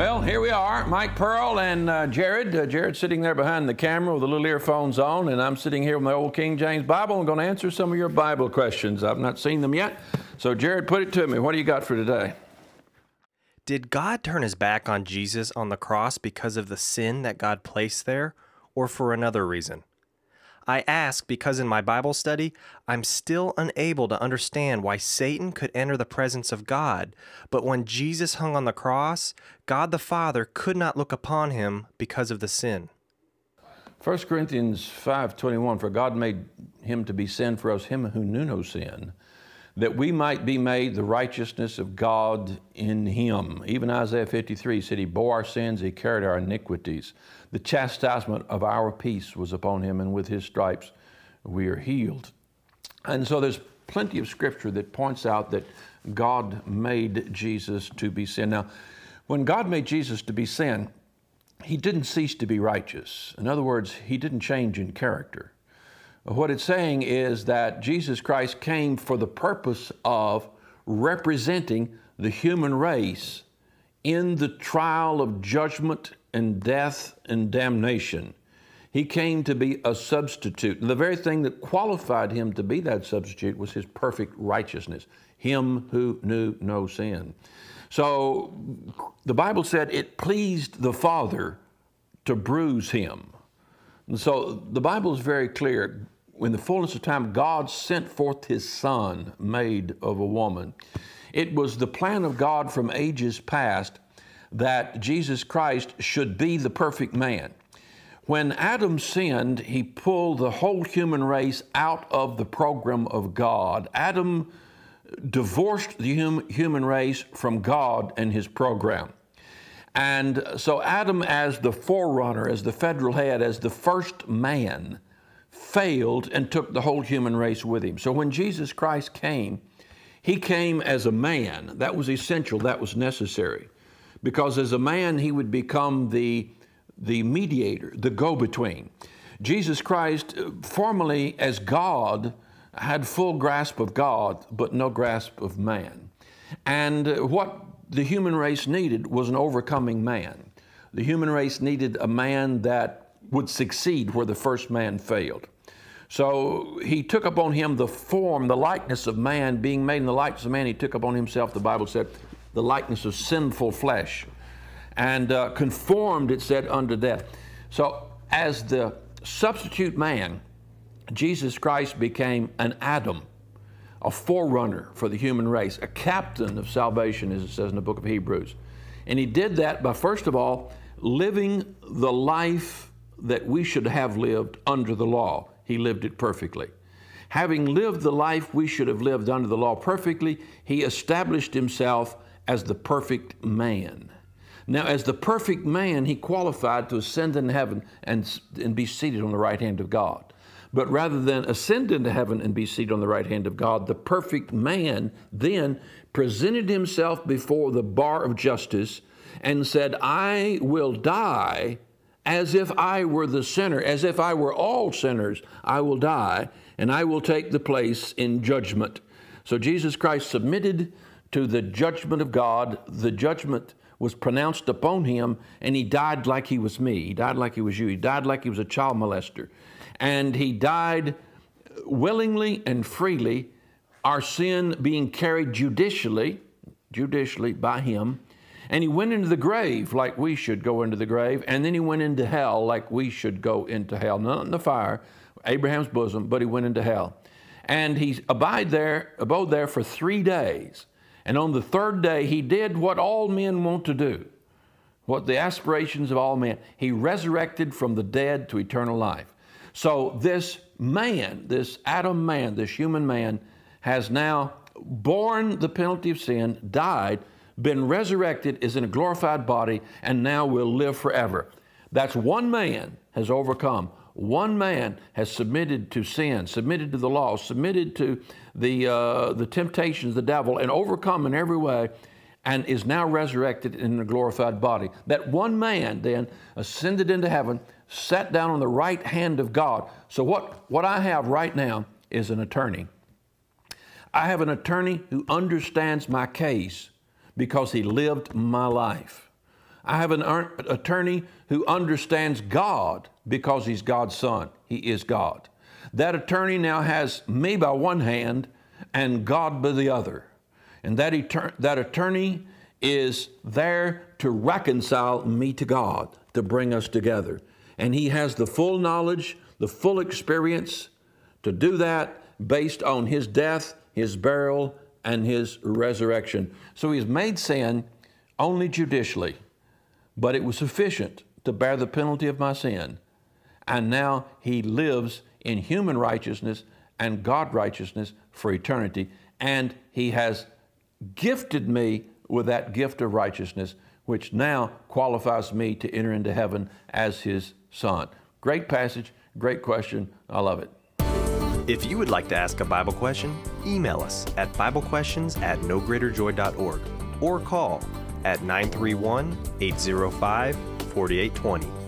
Well, here we are, Mike Pearl and uh, Jared. Uh, Jared sitting there behind the camera with the little earphones on, and I'm sitting here with my old King James Bible. I'm going to answer some of your Bible questions. I've not seen them yet. So, Jared, put it to me. What do you got for today? Did God turn his back on Jesus on the cross because of the sin that God placed there, or for another reason? I ask because in my Bible study, I'm still unable to understand why Satan could enter the presence of God, but when Jesus hung on the cross, God the Father could not look upon him because of the sin. 1 Corinthians 5:21 For God made him to be sin for us him who knew no sin that we might be made the righteousness of God in him. Even Isaiah 53 said he bore our sins, he carried our iniquities. The chastisement of our peace was upon him, and with his stripes we are healed. And so there's plenty of scripture that points out that God made Jesus to be sin. Now, when God made Jesus to be sin, he didn't cease to be righteous. In other words, he didn't change in character. What it's saying is that Jesus Christ came for the purpose of representing the human race in the trial of judgment and death and damnation. He came to be a substitute. And the very thing that qualified him to be that substitute was his perfect righteousness, him who knew no sin. So the Bible said it pleased the Father to bruise him. And so the Bible is very clear. In the fullness of time, God sent forth his Son, made of a woman. It was the plan of God from ages past that Jesus Christ should be the perfect man. When Adam sinned, he pulled the whole human race out of the program of God. Adam divorced the hum- human race from God and his program. And so, Adam, as the forerunner, as the federal head, as the first man, failed and took the whole human race with him. So, when Jesus Christ came, he came as a man. That was essential, that was necessary. Because as a man, he would become the, the mediator, the go between. Jesus Christ, uh, formerly as God, had full grasp of God, but no grasp of man. And uh, what the human race needed was an overcoming man. The human race needed a man that would succeed where the first man failed. So he took upon him the form, the likeness of man, being made in the likeness of man. He took upon himself, the Bible said, the likeness of sinful flesh, and uh, conformed, it said, unto death. So as the substitute man, Jesus Christ became an Adam a forerunner for the human race, a captain of salvation, as it says in the book of Hebrews. And he did that by, first of all, living the life that we should have lived under the law. He lived it perfectly. Having lived the life we should have lived under the law perfectly, he established himself as the perfect man. Now, as the perfect man, he qualified to ascend into heaven and, and be seated on the right hand of God. But rather than ascend into heaven and be seated on the right hand of God, the perfect man then presented himself before the bar of justice and said, I will die as if I were the sinner, as if I were all sinners. I will die and I will take the place in judgment. So Jesus Christ submitted to the judgment of God. The judgment was pronounced upon him, and he died like he was me. He died like he was you. He died like he was a child molester and he died willingly and freely, our sin being carried judicially, judicially by him. And he went into the grave like we should go into the grave, and then he went into hell like we should go into hell. Not in the fire, Abraham's bosom, but he went into hell. And he abide there, abode there for three days. And on the third day, he did what all men want to do, what the aspirations of all men. He resurrected from the dead to eternal life. So this man, this Adam man, this human man, has now borne the penalty of sin, died, been resurrected, is in a glorified body, and now will live forever. That's one man has overcome. One man has submitted to sin, submitted to the law, submitted to the, uh, the temptations of the devil, and overcome in every way, and is now resurrected in a glorified body. That one man then ascended into heaven, sat down on the right hand of God. So, what, what I have right now is an attorney. I have an attorney who understands my case because he lived my life. I have an attorney who understands God because he's God's son. He is God. That attorney now has me by one hand and God by the other. And that, etern- that attorney is there to reconcile me to God, to bring us together. And he has the full knowledge, the full experience to do that based on his death, his burial, and his resurrection. So he's made sin only judicially, but it was sufficient to bear the penalty of my sin. And now he lives in human righteousness and God righteousness for eternity. And he has gifted me with that gift of righteousness, which now qualifies me to enter into heaven as his son. Great passage, great question. I love it. If you would like to ask a Bible question, email us at BibleQuestions at nogreaterjoy.org or call at 931 805 4820.